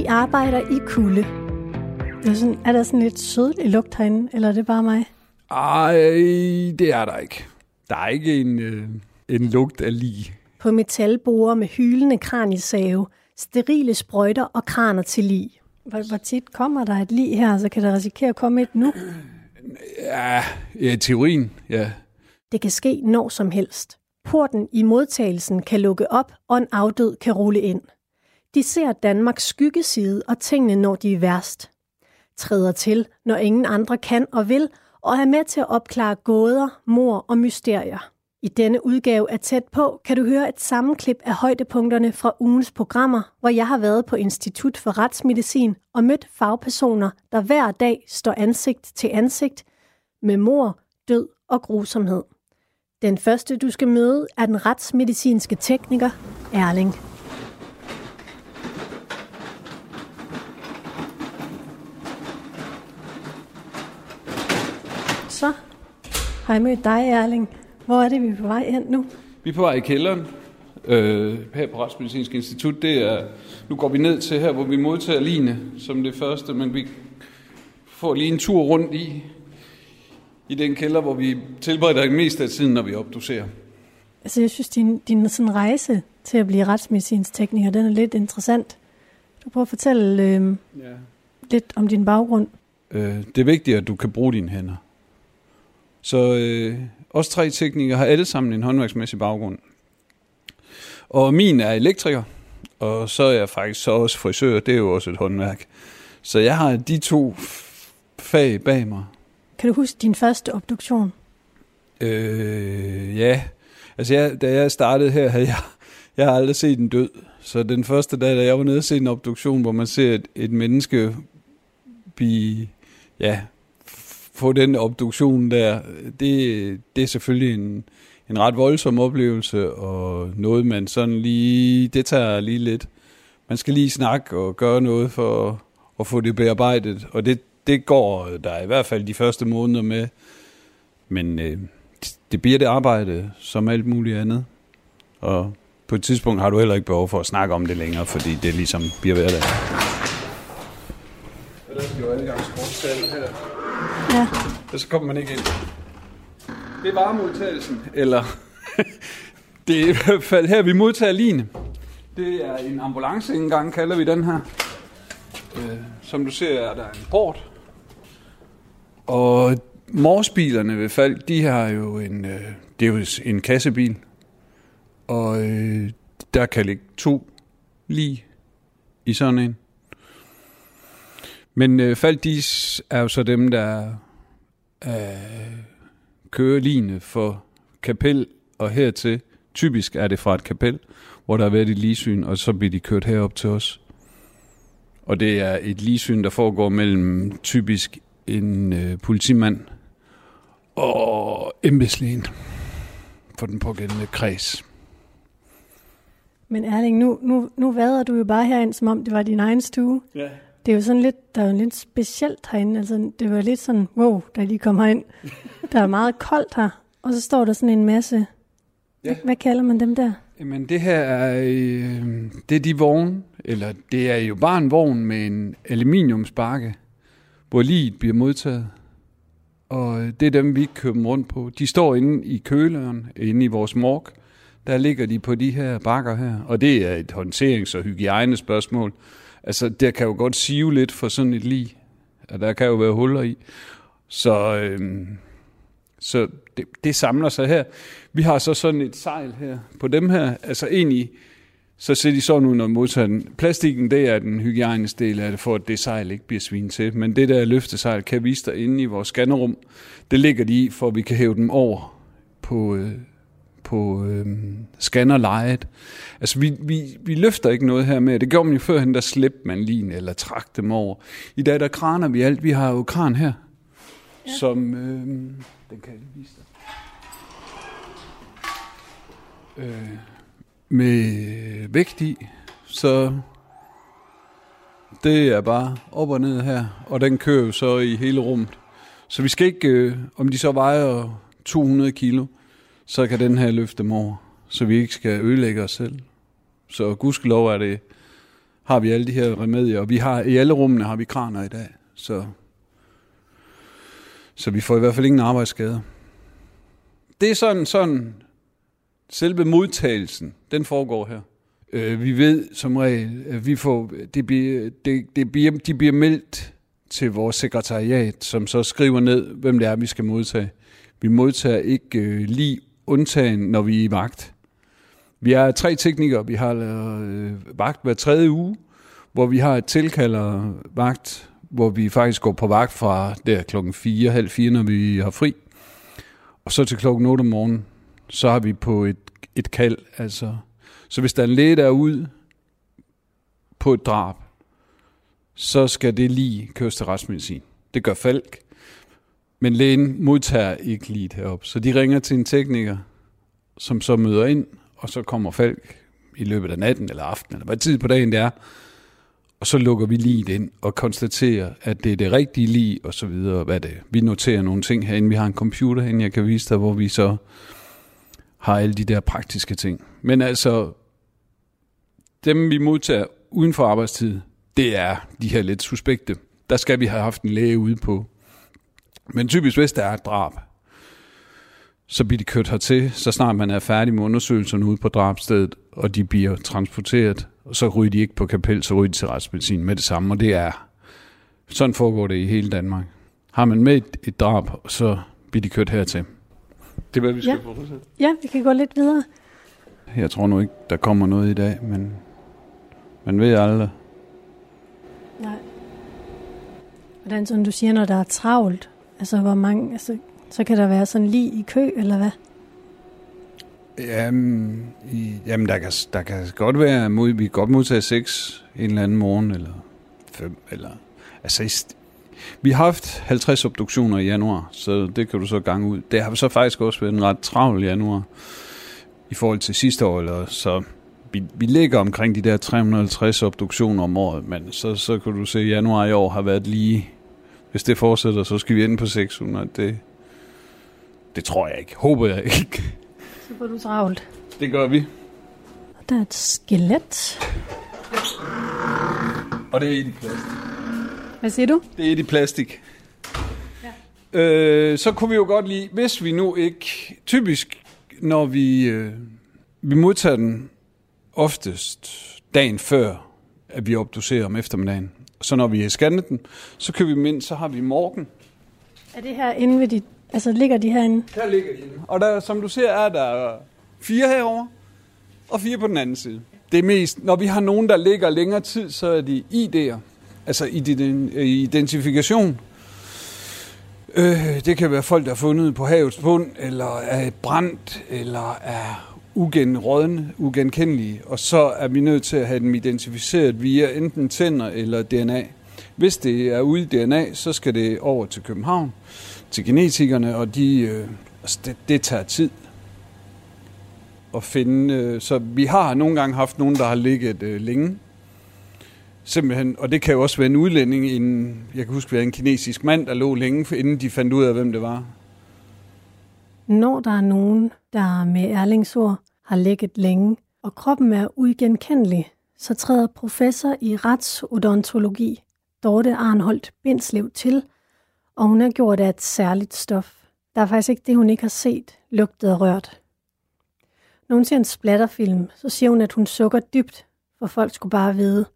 de arbejder i kulde. Er, sådan, er der sådan lidt sødlig lugt herinde, eller er det bare mig? Ej, det er der ikke. Der er ikke en, øh, en lugt af lige. På metalborer med hylende kraniesave, sterile sprøjter og kraner til lig. Hvor, hvor tit kommer der et lig her, så kan der risikere at komme et nu? Ja, ja teorien, ja. Det kan ske når som helst. Porten i modtagelsen kan lukke op, og en afdød kan rulle ind. De ser Danmarks skyggeside og tingene, når de er værst. Træder til, når ingen andre kan og vil, og er med til at opklare gåder, mor og mysterier. I denne udgave af Tæt på kan du høre et sammenklip af højdepunkterne fra ugens programmer, hvor jeg har været på Institut for Retsmedicin og mødt fagpersoner, der hver dag står ansigt til ansigt med mor, død og grusomhed. Den første, du skal møde, er den retsmedicinske tekniker Erling. Så har jeg mødt dig, Erling. Hvor er det, vi er på vej hen nu? Vi er på vej i kælderen øh, her på Retsmedicinsk Institut. Det er, nu går vi ned til her, hvor vi modtager line som det første, men vi får lige en tur rundt i, i den kælder, hvor vi tilbereder det meste af tiden, når vi obducerer. Altså, jeg synes, din, din sådan rejse til at blive retsmedicinsk tekniker, den er lidt interessant. Du prøver at fortælle øh, ja. lidt om din baggrund. Øh, det er vigtigt, at du kan bruge dine hænder. Så øh, os tre teknikere har alle sammen en håndværksmæssig baggrund. Og min er elektriker, og så er jeg faktisk så også frisør, det er jo også et håndværk. Så jeg har de to fag bag mig. Kan du huske din første obduktion? Øh, ja, altså jeg, da jeg startede her, havde jeg, jeg har aldrig set en død. Så den første dag, da jeg var nede og se en obduktion, hvor man ser et, et menneske blive, ja, få den obduktion der, det, det er selvfølgelig en, en ret voldsom oplevelse, og noget man sådan lige, det tager lige lidt. Man skal lige snakke og gøre noget for at få det bearbejdet, og det, det går der i hvert fald de første måneder med. Men øh, det bliver det arbejde som alt muligt andet. Og på et tidspunkt har du heller ikke behov for at snakke om det længere, fordi det ligesom bliver hverdag. Der skal jo adgangskortsalg her. Ja. Og så kommer man ikke ind. Det er varemodtagelsen, eller det er i hvert fald her, vi modtager line. Det er en ambulance, engang kalder vi den her. Øh, som du ser, er der en port. Og morsbilerne ved fald, de har jo en, øh, det er jo en kassebil. Og øh, der kan ligge to lige i sådan en. Men øh, Faldis er jo så dem, der øh, kører line for kapel og hertil. Typisk er det fra et kapel, hvor der har været et ligesyn, og så bliver de kørt herop til os. Og det er et ligesyn, der foregår mellem typisk en øh, politimand og embedslægen for den pågældende kreds. Men Erling, nu, nu, nu vader du jo bare herind, som om det var din egen stue. Ja. Det er jo sådan lidt, der er jo lidt specielt herinde. Altså, det var lidt sådan, wow, da lige kom herind. Der er meget koldt her, og så står der sådan en masse. Ja. Hvad kalder man dem der? Jamen det her er, øh, det er de vogne, eller det er jo bare en vogn med en aluminiumsbakke, hvor liget bliver modtaget. Og det er dem, vi kører dem rundt på. De står inde i køleren, inde i vores morg. Der ligger de på de her bakker her. Og det er et håndterings- og hygiejnespørgsmål. Altså, der kan jo godt sive lidt for sådan et lig. Og der kan jo være huller i. Så, øhm, så det, det samler sig her. Vi har så sådan et sejl her på dem her. Altså egentlig, så ser de sådan ud, når modtager den. Plastikken, det er den hygiejniske del af det, for at det sejl ikke bliver svin til. Men det der løftesejl kan vise dig inde i vores scannerum. Det ligger de i, for at vi kan hæve dem over på, øh, på øh, scannerlejet. Altså, vi, vi, vi løfter ikke noget her med. Det gjorde man jo førhen, der slæbte man lige eller trak dem over. I dag, der kraner vi alt. Vi har jo kran her, ja. som... Øh, den kan jeg lige vise dig. Øh, med vægt i, så det er bare op og ned her, og den kører jo så i hele rummet. Så vi skal ikke, øh, om de så vejer 200 kilo, så kan den her løfte dem over, så vi ikke skal ødelægge os selv. Så gudskelov er det, har vi alle de her remedier, og vi har i alle rummene har vi kraner i dag, så, så vi får i hvert fald ingen arbejdsskader. Det er sådan, sådan selve modtagelsen, den foregår her. Øh, vi ved som regel, at vi får, det bliver, det, det bliver, de bliver meldt til vores sekretariat, som så skriver ned, hvem det er, vi skal modtage. Vi modtager ikke øh, lige undtagen, når vi er i vagt. Vi er tre teknikere. Vi har øh, vagt hver tredje uge, hvor vi har et tilkalder vagt, hvor vi faktisk går på vagt fra der klokken 4, halv 4, når vi har fri. Og så til klokken 8 om morgenen, så har vi på et, et kald. Altså. Så hvis der er en læge derude på et drab, så skal det lige køres til retsmedicin. Det gør Falk. Men lægen modtager ikke lige heroppe, Så de ringer til en tekniker, som så møder ind, og så kommer Falk i løbet af natten eller aftenen, eller hvad tid på dagen det er, og så lukker vi lige ind og konstaterer, at det er det rigtige lige, og så videre. Hvad det er. Vi noterer nogle ting herinde. Vi har en computer herinde, jeg kan vise dig, hvor vi så har alle de der praktiske ting. Men altså, dem vi modtager uden for arbejdstid, det er de her lidt suspekte. Der skal vi have haft en læge ude på. Men typisk, hvis der er et drab, så bliver de kørt hertil, så snart man er færdig med undersøgelserne ude på drabstedet, og de bliver transporteret, og så ryger de ikke på kapel, så ryger de til retsmedicin med det samme, og det er, sådan foregår det i hele Danmark. Har man med et, et drab, så bliver de kørt hertil. Det er, hvad vi skal ja. fortsætte. Ja, vi kan gå lidt videre. Jeg tror nu ikke, der kommer noget i dag, men man ved aldrig. Nej. Hvordan sådan du siger, når der er travlt? Altså, hvor mange, altså, så kan der være sådan lige i kø, eller hvad? Jamen, i, jamen der, kan, der kan godt være, mod, vi kan godt modtage seks en eller anden morgen, eller fem, eller... Altså, i, vi har haft 50 obduktioner i januar, så det kan du så gange ud. Det har så faktisk også været en ret travl januar i forhold til sidste år, eller så vi, vi ligger omkring de der 350 obduktioner om året, men så, så kan du se, at januar i år har været lige... Hvis det fortsætter, så skal vi ind på 600. Det, det tror jeg ikke. Håber jeg ikke. Så får du travlt. Det gør vi. Og der er et skelet. Og det er et i plastik. Hvad siger du? Det er et i plastik. Ja. Øh, så kunne vi jo godt lide, hvis vi nu ikke... Typisk, når vi, øh, vi modtager den oftest dagen før, at vi obducerer om eftermiddagen. Så når vi har scannet den, så kan vi mind, så har vi morgen. Er det her inde ved dit Altså, ligger de herinde? Der ligger de Og der, som du ser, er der fire herover og fire på den anden side. Det er mest, når vi har nogen, der ligger længere tid, så er de ID'er, altså identifikation. Øh, det kan være folk, der er fundet på havets bund, eller er brændt, eller er ugenrådne, ugenkendelige, og så er vi nødt til at have dem identificeret via enten tænder eller DNA. Hvis det er ude i DNA, så skal det over til København til genetikerne, og de, øh, altså det, det tager tid at finde. Øh, så vi har nogle gange haft nogen, der har ligget øh, længe. Simpelthen, og det kan jo også være en udlænding, en, jeg kan huske, vi havde en kinesisk mand, der lå længe, inden de fandt ud af, hvem det var. Når der er nogen, der med ærlingsord har ligget længe, og kroppen er uigenkendelig, så træder professor i retsodontologi, Dorte Arnholdt Bindslev til og hun er gjort af et særligt stof. Der er faktisk ikke det, hun ikke har set, lugtet og rørt. Når hun ser en splatterfilm, så siger hun, at hun sukker dybt, for folk skulle bare vide.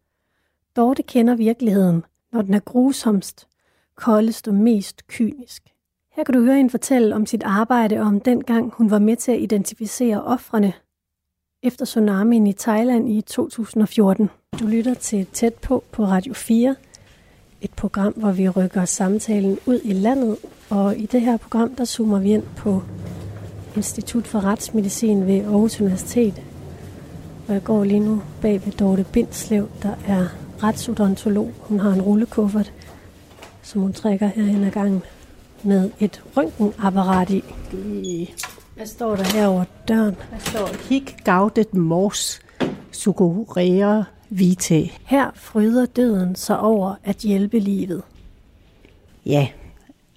Dorte kender virkeligheden, når den er grusomst, koldest og mest kynisk. Her kan du høre hende fortælle om sit arbejde og om den gang, hun var med til at identificere ofrene efter tsunamien i Thailand i 2014. Du lytter til Tæt på på Radio 4, et program, hvor vi rykker samtalen ud i landet, og i det her program, der zoomer vi ind på Institut for Retsmedicin ved Aarhus Universitet. Og jeg går lige nu bag ved Dorte Bindslev, der er retsodontolog. Hun har en rullekuffert, som hun trækker herhen ad gangen med et røntgenapparat i. Hvad står der her over døren? Der står Hik Gaudet Mors Sugorea Vitae. Her fryder døden sig over at hjælpe livet. Ja,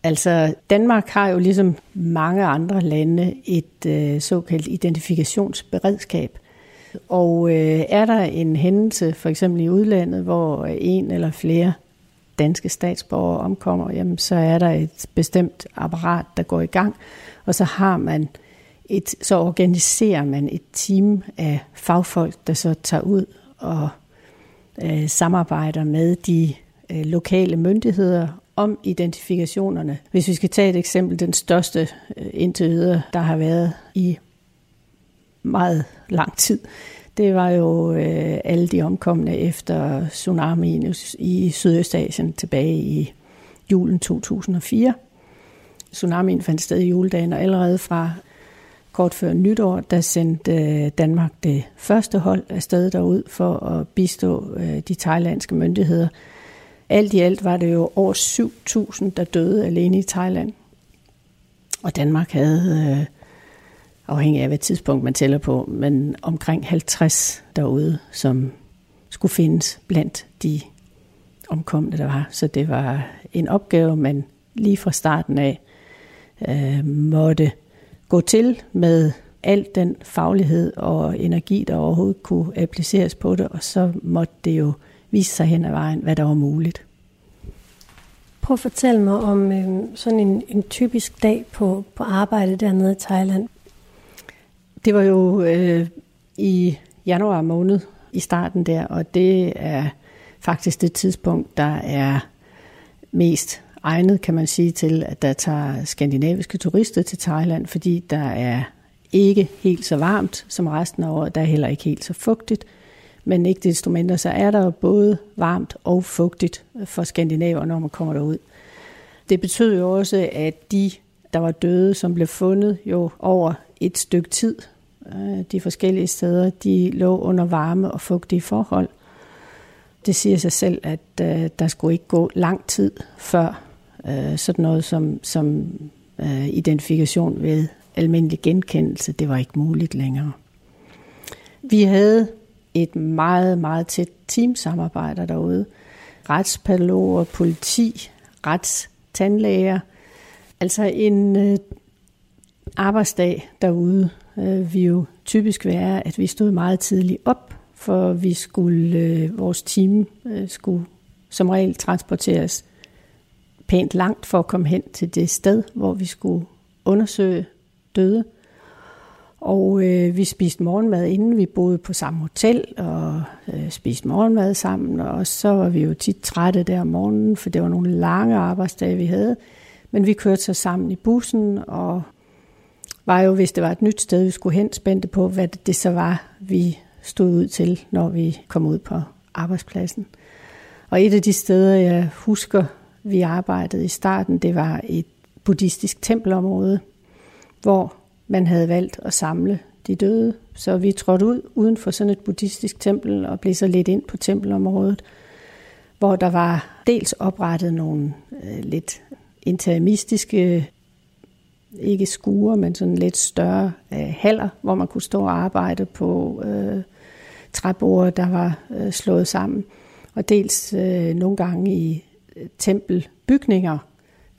altså Danmark har jo ligesom mange andre lande et øh, såkaldt identifikationsberedskab. Og øh, er der en hændelse, for eksempel i udlandet, hvor en eller flere danske statsborgere omkommer, jamen så er der et bestemt apparat, der går i gang, og så har man et, så organiserer man et team af fagfolk, der så tager ud og øh, samarbejder med de øh, lokale myndigheder om identifikationerne. Hvis vi skal tage et eksempel, den største øh, indtil videre, der har været i meget lang tid, det var jo øh, alle de omkomne efter tsunamien i Sydøstasien tilbage i julen 2004. Tsunamien fandt sted i juledagen, og allerede fra kort før nytår, der sendte øh, Danmark det første hold af sted derud for at bistå øh, de thailandske myndigheder. Alt i alt var det jo over 7.000, der døde alene i Thailand. Og Danmark havde, øh, afhængig af hvad tidspunkt man tæller på, men omkring 50 derude, som skulle findes blandt de omkomne, der var. Så det var en opgave, man lige fra starten af øh, måtte gå til med al den faglighed og energi, der overhovedet kunne appliceres på det, og så måtte det jo vise sig hen ad vejen, hvad der var muligt. Prøv at fortælle mig om øh, sådan en, en typisk dag på, på arbejde dernede i Thailand. Det var jo øh, i januar måned i starten der, og det er faktisk det tidspunkt, der er mest egnet, kan man sige, til, at der tager skandinaviske turister til Thailand, fordi der er ikke helt så varmt som resten af året. Der er heller ikke helt så fugtigt. Men ikke desto mindre, så er der både varmt og fugtigt for skandinaver, når man kommer derud. Det betød jo også, at de, der var døde, som blev fundet jo over et stykke tid, øh, de forskellige steder, de lå under varme og fugtige forhold. Det siger sig selv, at øh, der skulle ikke gå lang tid før øh, sådan noget som, som øh, identifikation ved almindelig genkendelse, det var ikke muligt længere. Vi havde et meget, meget tæt teamsamarbejde derude. Retspatologer, politi, retstandlæger. Altså en øh, arbejdsdag derude øh, vi jo typisk være, at vi stod meget tidligt op, for vi skulle, øh, vores team øh, skulle som regel transporteres pænt langt for at komme hen til det sted, hvor vi skulle undersøge døde. Og øh, vi spiste morgenmad, inden vi boede på samme hotel, og øh, spiste morgenmad sammen, og så var vi jo tit trætte der om morgenen, for det var nogle lange arbejdsdage, vi havde. Men vi kørte så sammen i bussen, og var jo, hvis det var et nyt sted, vi skulle hen, spændte på, hvad det så var, vi stod ud til, når vi kom ud på arbejdspladsen. Og et af de steder, jeg husker vi arbejdede i starten, det var et buddhistisk tempelområde, hvor man havde valgt at samle de døde. Så vi trådte ud uden for sådan et buddhistisk tempel og blev så lidt ind på tempelområdet, hvor der var dels oprettet nogle øh, lidt interimistiske, ikke skure, men sådan lidt større øh, haller, hvor man kunne stå og arbejde på øh, træbord, der var øh, slået sammen. Og dels øh, nogle gange i øh, tempelbygninger,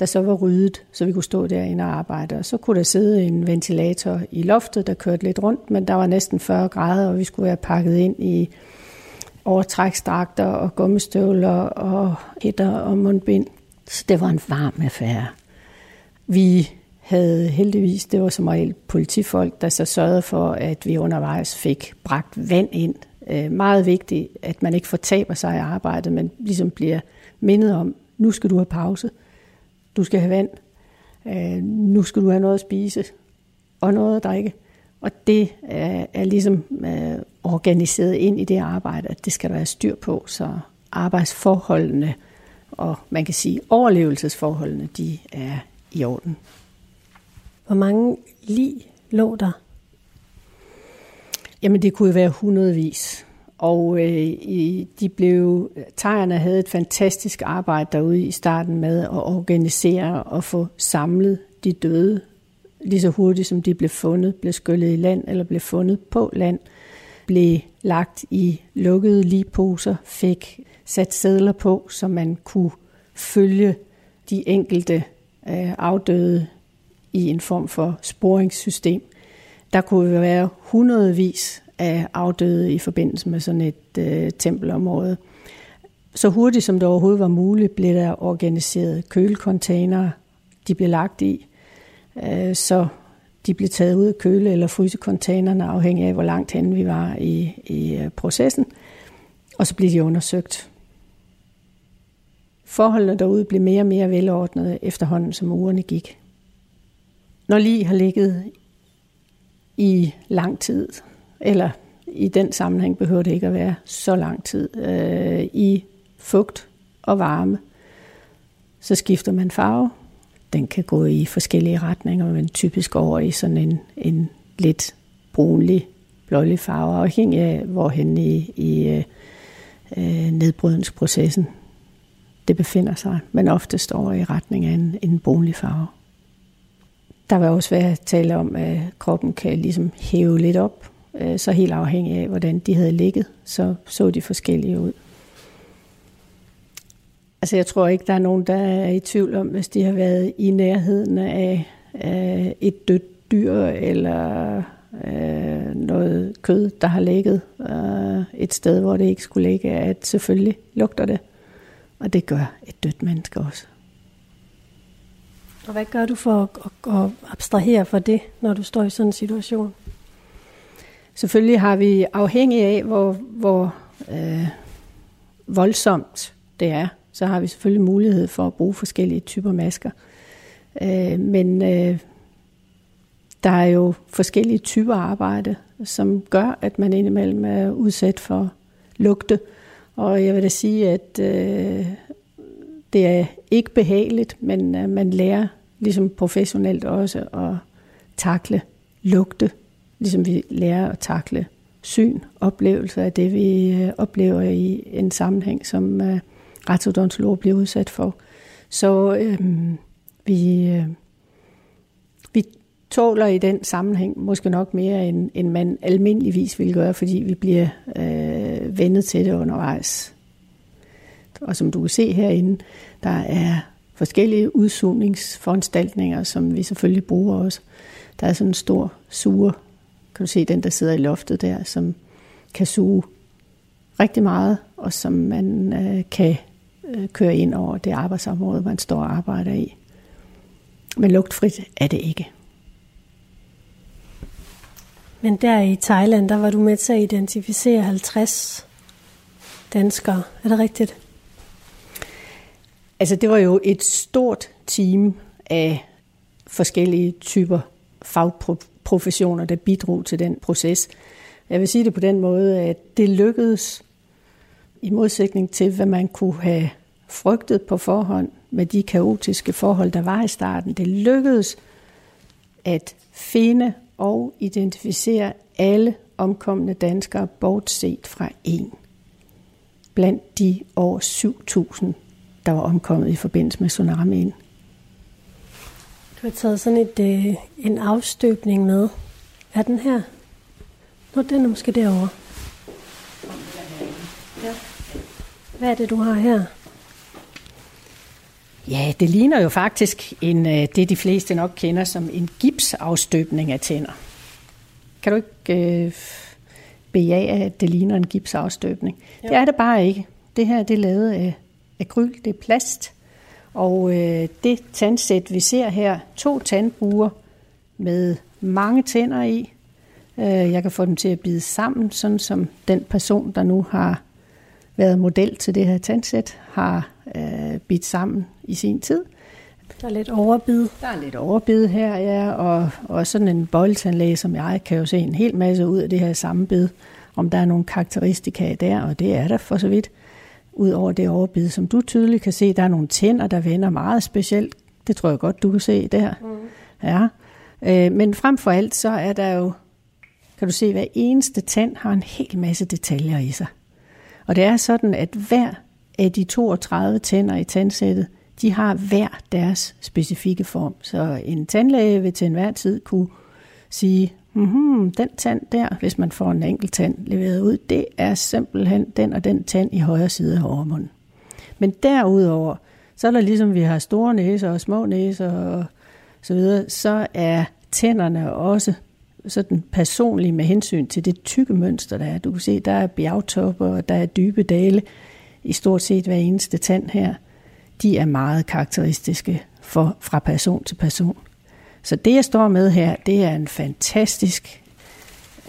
der så var ryddet, så vi kunne stå derinde og arbejde. Og så kunne der sidde en ventilator i loftet, der kørte lidt rundt, men der var næsten 40 grader, og vi skulle være pakket ind i overtræksdragter og gummistøvler og hætter og mundbind. Så det var en varm affære. Vi havde heldigvis, det var som regel politifolk, der så sørgede for, at vi undervejs fik bragt vand ind. Øh, meget vigtigt, at man ikke fortaber sig i arbejdet, men ligesom bliver mindet om, nu skal du have pause, du skal have vand, øh, nu skal du have noget at spise, og noget at drikke. Og det er, er ligesom øh, organiseret ind i det arbejde, at det skal der være styr på, så arbejdsforholdene og man kan sige overlevelsesforholdene, de er i orden. Hvor mange lig lå der? Jamen det kunne være hundredvis. Og øh, de blev, tegerne havde et fantastisk arbejde derude i starten med at organisere og få samlet de døde lige så hurtigt som de blev fundet, blev skyllet i land eller blev fundet på land, blev lagt i lukkede ligposer, fik sat sædler på, så man kunne følge de enkelte øh, afdøde i en form for sporingssystem. Der kunne være hundredvis af afdøde i forbindelse med sådan et øh, tempelområde. Så hurtigt som det overhovedet var muligt, blev der organiseret kølecontainere, de blev lagt i, øh, så de blev taget ud af køle- eller frysecontainerne, afhængig af, hvor langt hen vi var i, i øh, processen. Og så blev de undersøgt. Forholdene derude blev mere og mere velordnede efterhånden, som ugerne gik. Når lige har ligget i lang tid, eller i den sammenhæng behøver det ikke at være så lang tid, øh, i fugt og varme, så skifter man farve. Den kan gå i forskellige retninger, men typisk over i sådan en, en lidt brunlig, blålig farve, afhængig af hvorhen i, i øh, øh nedbrydningsprocessen det befinder sig, men oftest over i retning af en, en brunlig farve. Der vil også være tale om, at kroppen kan ligesom hæve lidt op, øh, så helt afhængig af, hvordan de havde ligget, så så de forskellige ud. Altså jeg tror ikke, der er nogen, der er i tvivl om, hvis de har været i nærheden af, et dødt dyr eller øh, noget kød, der har ligget øh, et sted, hvor det ikke skulle ligge, at selvfølgelig lugter det. Og det gør et dødt menneske også. Og hvad gør du for at, at abstrahere for det, når du står i sådan en situation? Selvfølgelig har vi afhængig af, hvor, hvor øh, voldsomt det er, så har vi selvfølgelig mulighed for at bruge forskellige typer masker. Øh, men øh, der er jo forskellige typer arbejde, som gør, at man indimellem er udsat for lugte. Og jeg vil da sige, at øh, det er ikke behageligt, men øh, man lærer ligesom professionelt også at takle lugte, ligesom vi lærer at takle syn, oplevelser af det, vi øh, oplever i en sammenhæng, som øh, retsodontologer bliver udsat for. Så øh, vi, øh, vi tåler i den sammenhæng måske nok mere, end, end man almindeligvis vil gøre, fordi vi bliver øh, vendet til det undervejs. Og som du kan se herinde, der er forskellige udsugningsforanstaltninger, som vi selvfølgelig bruger også. Der er sådan en stor suger, kan du se den, der sidder i loftet der, som kan suge rigtig meget, og som man øh, kan øh, køre ind over det arbejdsområde, man står og arbejder i. Men lugtfrit er det ikke. Men der i Thailand, der var du med til at identificere 50 danskere. Er det rigtigt? Altså det var jo et stort team af forskellige typer fagprofessioner, der bidrog til den proces. Jeg vil sige det på den måde, at det lykkedes i modsætning til, hvad man kunne have frygtet på forhånd med de kaotiske forhold, der var i starten. Det lykkedes at finde og identificere alle omkomne danskere, bortset fra en. Blandt de over 7.000, der var omkommet i forbindelse med tsunamien. Du har taget sådan et, øh, en afstøbning med. Er den her? Nå, den er måske derovre. Ja. Hvad er det, du har her? Ja, det ligner jo faktisk en, øh, det, de fleste nok kender som en gipsafstøbning af tænder. Kan du ikke øh, bejage, at det ligner en gipsafstøbning? Jo. Det er det bare ikke. Det her det er lavet af akryl, det er plast. Og øh, det tandsæt, vi ser her, to tandbuer med mange tænder i. Øh, jeg kan få dem til at bide sammen, sådan som den person, der nu har været model til det her tandsæt, har øh, bidt sammen i sin tid. Der er lidt overbid. Der er lidt overbid her, ja, og, og sådan en bøjletandlæge som jeg kan jo se en hel masse ud af det her sammenbid, om der er nogle karakteristika der, og det er der for så vidt. Udover det overbid, som du tydeligt kan se, der er nogle tænder, der vender meget specielt. Det tror jeg godt, du kan se der. Mm. Ja. Øh, men frem for alt, så er der jo, kan du se, hver eneste tand har en hel masse detaljer i sig. Og det er sådan, at hver af de 32 tænder i tandsættet, de har hver deres specifikke form. Så en tandlæge vil til enhver tid kunne sige, mm-hmm, den tand der, hvis man får en enkelt tand leveret ud, det er simpelthen den og den tand i højre side af overmunden. Men derudover, så er der ligesom vi har store næser og små næser og så videre, så er tænderne også sådan personlige med hensyn til det tykke mønster, der er. Du kan se, der er bjergtopper, og der er dybe dale i stort set hver eneste tand her. De er meget karakteristiske for, fra person til person. Så det, jeg står med her, det er en fantastisk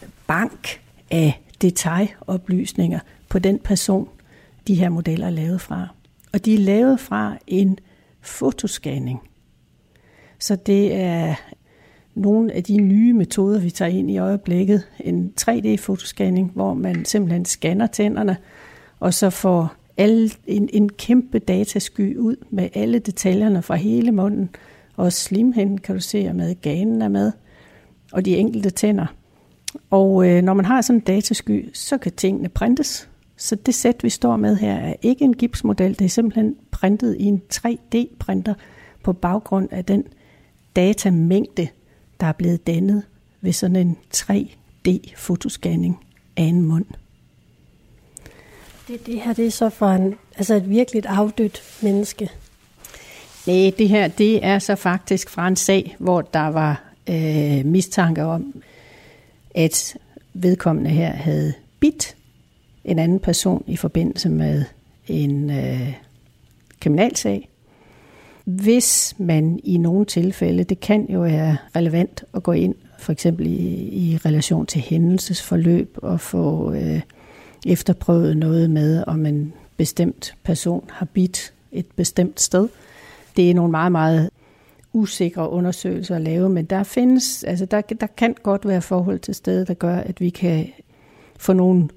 øh, bank af detaljoplysninger på den person, de her modeller er lavet fra. Og de er lavet fra en fotoscanning. Så det er nogle af de nye metoder, vi tager ind i øjeblikket. En 3D-fotoscanning, hvor man simpelthen scanner tænderne, og så får alle, en, en kæmpe datasky ud med alle detaljerne fra hele munden. Og slimhinden kan du se er med, ganen er med, og de enkelte tænder. Og øh, når man har sådan en datasky, så kan tingene printes. Så det sæt, vi står med her, er ikke en gipsmodel. Det er simpelthen printet i en 3D-printer på baggrund af den datamængde, der er blevet dannet ved sådan en 3D-fotoscanning af en mund. Det, det her det er så for en, altså et virkelig afdødt menneske. Nej, det her det er så faktisk fra en sag, hvor der var øh, mistanke om, at vedkommende her havde bidt en anden person i forbindelse med en øh, kriminalsag. Hvis man i nogle tilfælde, det kan jo være relevant at gå ind for eksempel i, i relation til hændelsesforløb og få øh, efterprøvet noget med, om en bestemt person har bidt et bestemt sted. Det er nogle meget, meget usikre undersøgelser at lave, men der findes, altså der, der kan godt være forhold til stede, der gør, at vi kan få nogle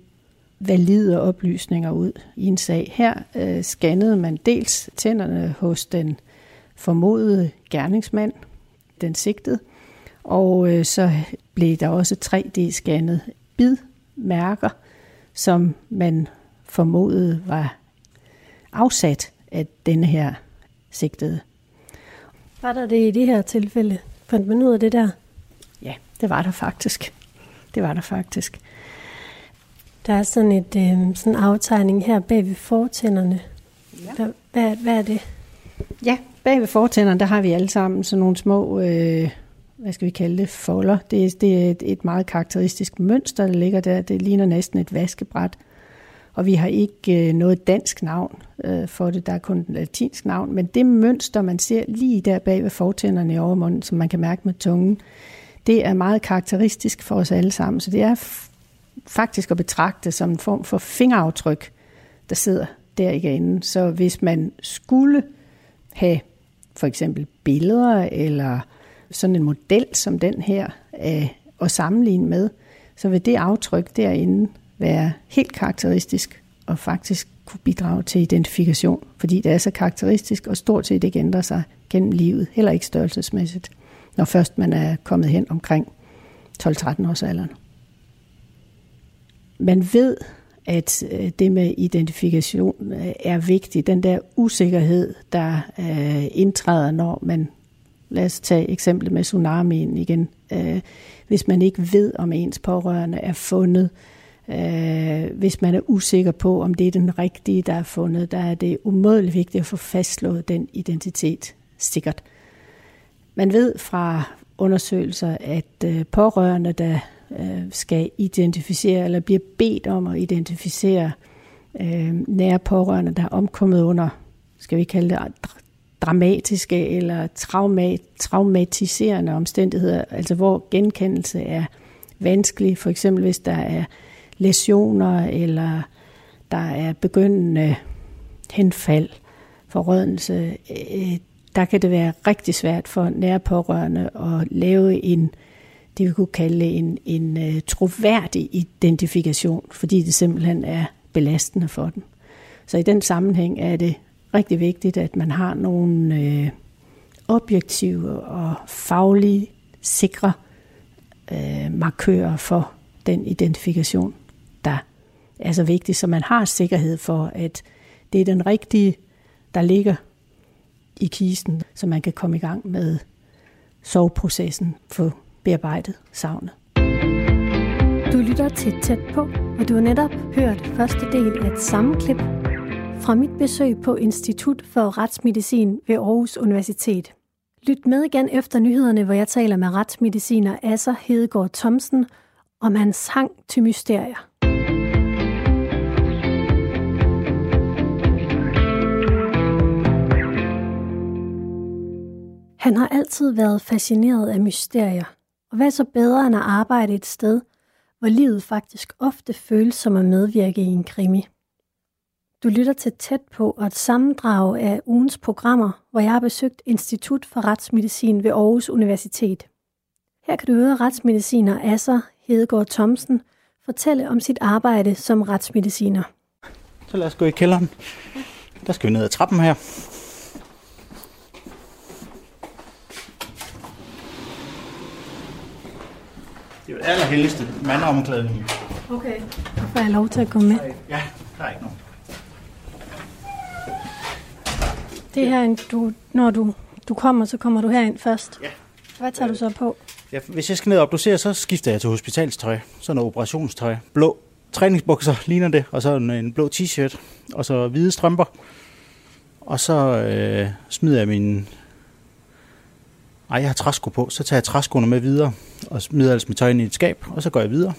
valide oplysninger ud i en sag. Her øh, scannede man dels tænderne hos den formodede gerningsmand, den sigtede, og øh, så blev der også 3D-scannet bidmærker, som man formodede var afsat af denne her sigtede. Var der det i det her tilfælde? Fandt man ud af det der? Ja, det var der faktisk. Det var der faktisk. Der er sådan et øh, sådan en aftegning her bag ved fortænderne. Ja. Hvad, hvad, hvad er det? Ja, bag ved fortænderne, der har vi alle sammen sådan nogle små, øh, hvad skal vi kalde det, folder. Det, det er et, et meget karakteristisk mønster, der ligger der. Det ligner næsten et vaskebræt. Og vi har ikke øh, noget dansk navn øh, for det, der er kun et latinsk navn. Men det mønster, man ser lige der bag ved fortænderne i overmunden, som man kan mærke med tungen, det er meget karakteristisk for os alle sammen. Så det er faktisk at betragte som en form for fingeraftryk, der sidder der igen. Så hvis man skulle have for eksempel billeder eller sådan en model som den her øh, at sammenligne med, så vil det aftryk derinde være helt karakteristisk og faktisk kunne bidrage til identifikation, fordi det er så karakteristisk og stort set ikke ændrer sig gennem livet, heller ikke størrelsesmæssigt, når først man er kommet hen omkring 12-13 års alderen man ved, at øh, det med identifikation øh, er vigtigt. Den der usikkerhed, der øh, indtræder, når man, lad os tage eksemplet med tsunamien igen, hvis man ikke ved, om ens pårørende er fundet, Øh, hvis man er usikker på, om det er den rigtige, der er fundet, der er det umådeligt vigtigt at få fastslået den identitet sikkert. Man ved fra undersøgelser, at øh, pårørende, der øh, skal identificere, eller bliver bedt om at identificere øh, nære pårørende, der er omkommet under, skal vi kalde det, dramatiske eller traumat, traumatiserende omstændigheder, altså hvor genkendelse er vanskelig, for eksempel hvis der er lesioner, eller der er begyndende henfald, forrødelse, øh, der kan det være rigtig svært for nære pårørende at lave en det vi kunne kalde en, en øh, troværdig identifikation, fordi det simpelthen er belastende for dem. Så i den sammenhæng er det rigtig vigtigt, at man har nogle øh, objektive og faglige sikre øh, markører for den identifikation, der er så vigtigt, så man har sikkerhed for, at det er den rigtige, der ligger i kisten, så man kan komme i gang med soveprocessen for bearbejdet savnet. Du lytter til Tæt på, og du har netop hørt første del af et sammenklip fra mit besøg på Institut for Retsmedicin ved Aarhus Universitet. Lyt med igen efter nyhederne, hvor jeg taler med retsmediciner Asser Hedegaard Thomsen om hans hang til mysterier. Han har altid været fascineret af mysterier, og hvad så bedre end at arbejde et sted, hvor livet faktisk ofte føles som at medvirke i en krimi. Du lytter til tæt på og et sammendrag af ugens programmer, hvor jeg har besøgt Institut for Retsmedicin ved Aarhus Universitet. Her kan du høre retsmediciner Asser Hedegaard Thomsen fortælle om sit arbejde som retsmediciner. Så lad os gå i kælderen. Der skal vi ned ad trappen her. Det er jo det allerhelligste mandomklædning. Okay. Så får jeg lov til at komme med. Ja, der er ikke nogen. Det her, en- du, når du, du kommer, så kommer du herind først. Ja. Hvad tager du så på? Ja, hvis jeg skal ned og obducere, så skifter jeg til hospitalstøj. Sådan noget operationstøj. Blå træningsbukser ligner det, og så en, en blå t-shirt, og så hvide strømper. Og så øh, smider jeg min... Ej, jeg har træsko på. Så tager jeg træskoene med videre, og smider altså mit tøj ind i et skab, og så går jeg videre.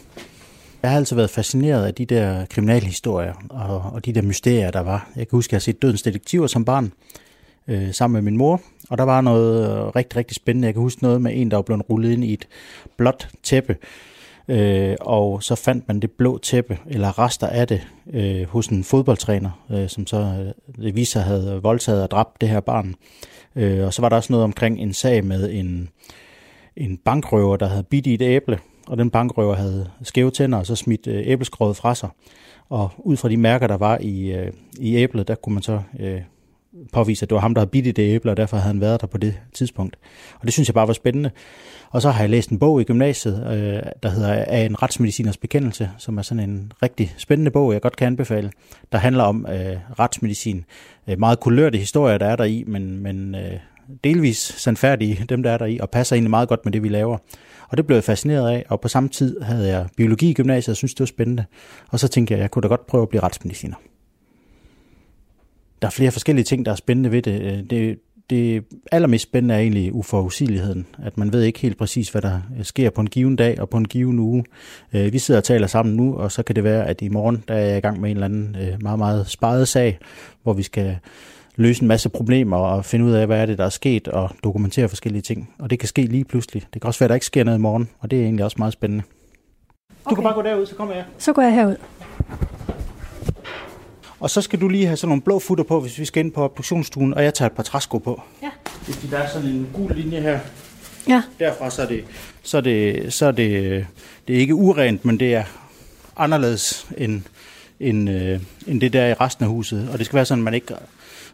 Jeg har altid været fascineret af de der kriminalhistorier, og, og de der mysterier, der var. Jeg kan huske, at jeg har set Dødens Detektiver som barn, øh, sammen med min mor, og der var noget øh, rigtig, rigtig spændende. Jeg kan huske noget med en, der var blevet rullet ind i et blåt tæppe, øh, og så fandt man det blå tæppe, eller rester af det, øh, hos en fodboldtræner, øh, som så øh, det viste sig havde voldtaget og dræbt det her barn. Øh, Øh, og så var der også noget omkring en sag med en, en bankrøver, der havde bidt i et æble, og den bankrøver havde skæve tænder, og så smidt øh, fra sig. Og ud fra de mærker, der var i, øh, i æblet, der kunne man så øh, påvise, at det var ham, der havde bidt i det æble, og derfor havde han været der på det tidspunkt. Og det synes jeg bare var spændende. Og så har jeg læst en bog i gymnasiet, øh, der hedder Af en retsmediciners bekendelse, som er sådan en rigtig spændende bog, jeg godt kan anbefale, der handler om øh, retsmedicin. Øh, meget kulørte historier, der er der i, men, men øh, delvis sandfærdige, dem der er der i, og passer egentlig meget godt med det, vi laver. Og det blev jeg fascineret af, og på samme tid havde jeg biologi i gymnasiet, og synes det var spændende. Og så tænkte jeg, at jeg kunne da godt prøve at blive retsmediciner. Der er flere forskellige ting, der er spændende ved det. Øh, Det, det allermest spændende er egentlig uforudsigeligheden. At man ved ikke helt præcis, hvad der øh, sker på en given dag og på en given uge. Øh, Vi sidder og taler sammen nu, og så kan det være, at i morgen der er jeg i gang med en eller anden meget, meget sparet sag, hvor vi skal løse en masse problemer og finde ud af, hvad er det, der er sket, og dokumentere forskellige ting. Og det kan ske lige pludselig. Det kan også være, at der ikke sker noget i morgen, og det er egentlig også meget spændende. Okay. Du kan bare gå derud, så kommer jeg. Så går jeg herud. Og så skal du lige have sådan nogle blå futter på, hvis vi skal ind på obduktionsstuen, og jeg tager et par træsko på. Ja. Hvis der er sådan en gul linje her, Ja, derfra så er det, så er det, så er det, det er ikke urent, men det er anderledes end, end, øh, end det der i resten af huset. Og det skal være sådan, at man ikke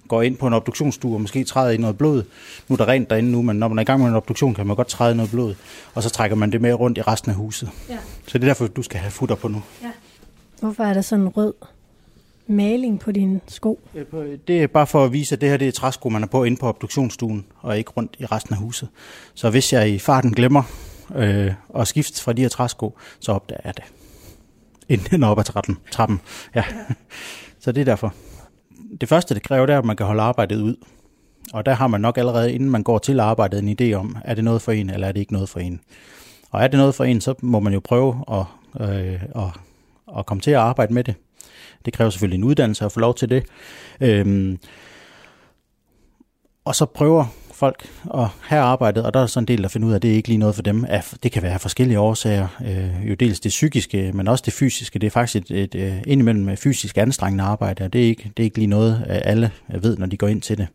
går ind på en obduktionsstue og måske træder i noget blod. Nu er der rent derinde nu, men når man er i gang med en obduktion, kan man godt træde i noget blod. Og så trækker man det med rundt i resten af huset. Ja. Så det er derfor, du skal have futter på nu. Hvorfor er der sådan en rød maling på dine sko? Øh, det er bare for at vise, at det her det er træsko, man er på inde på obduktionsstuen, og ikke rundt i resten af huset. Så hvis jeg i farten glemmer øh, at skifte fra de her træsko, så opdager jeg det. Inden op ad trappen. trappen. Ja. Så det er derfor. Det første, det kræver, det er, at man kan holde arbejdet ud. Og der har man nok allerede, inden man går til arbejdet, en idé om, er det noget for en, eller er det ikke noget for en. Og er det noget for en, så må man jo prøve at, øh, at, at komme til at arbejde med det. Det kræver selvfølgelig en uddannelse at få lov til det. Øhm, og så prøver folk at have arbejdet, og der er sådan en del, der finder ud af, at det er ikke lige noget for dem. Det kan være af forskellige årsager. Øh, jo dels det psykiske, men også det fysiske. Det er faktisk et, et, øh, indimellem fysisk anstrengende arbejde, og det er ikke, det er ikke lige noget, øh, alle ved, når de går ind til det.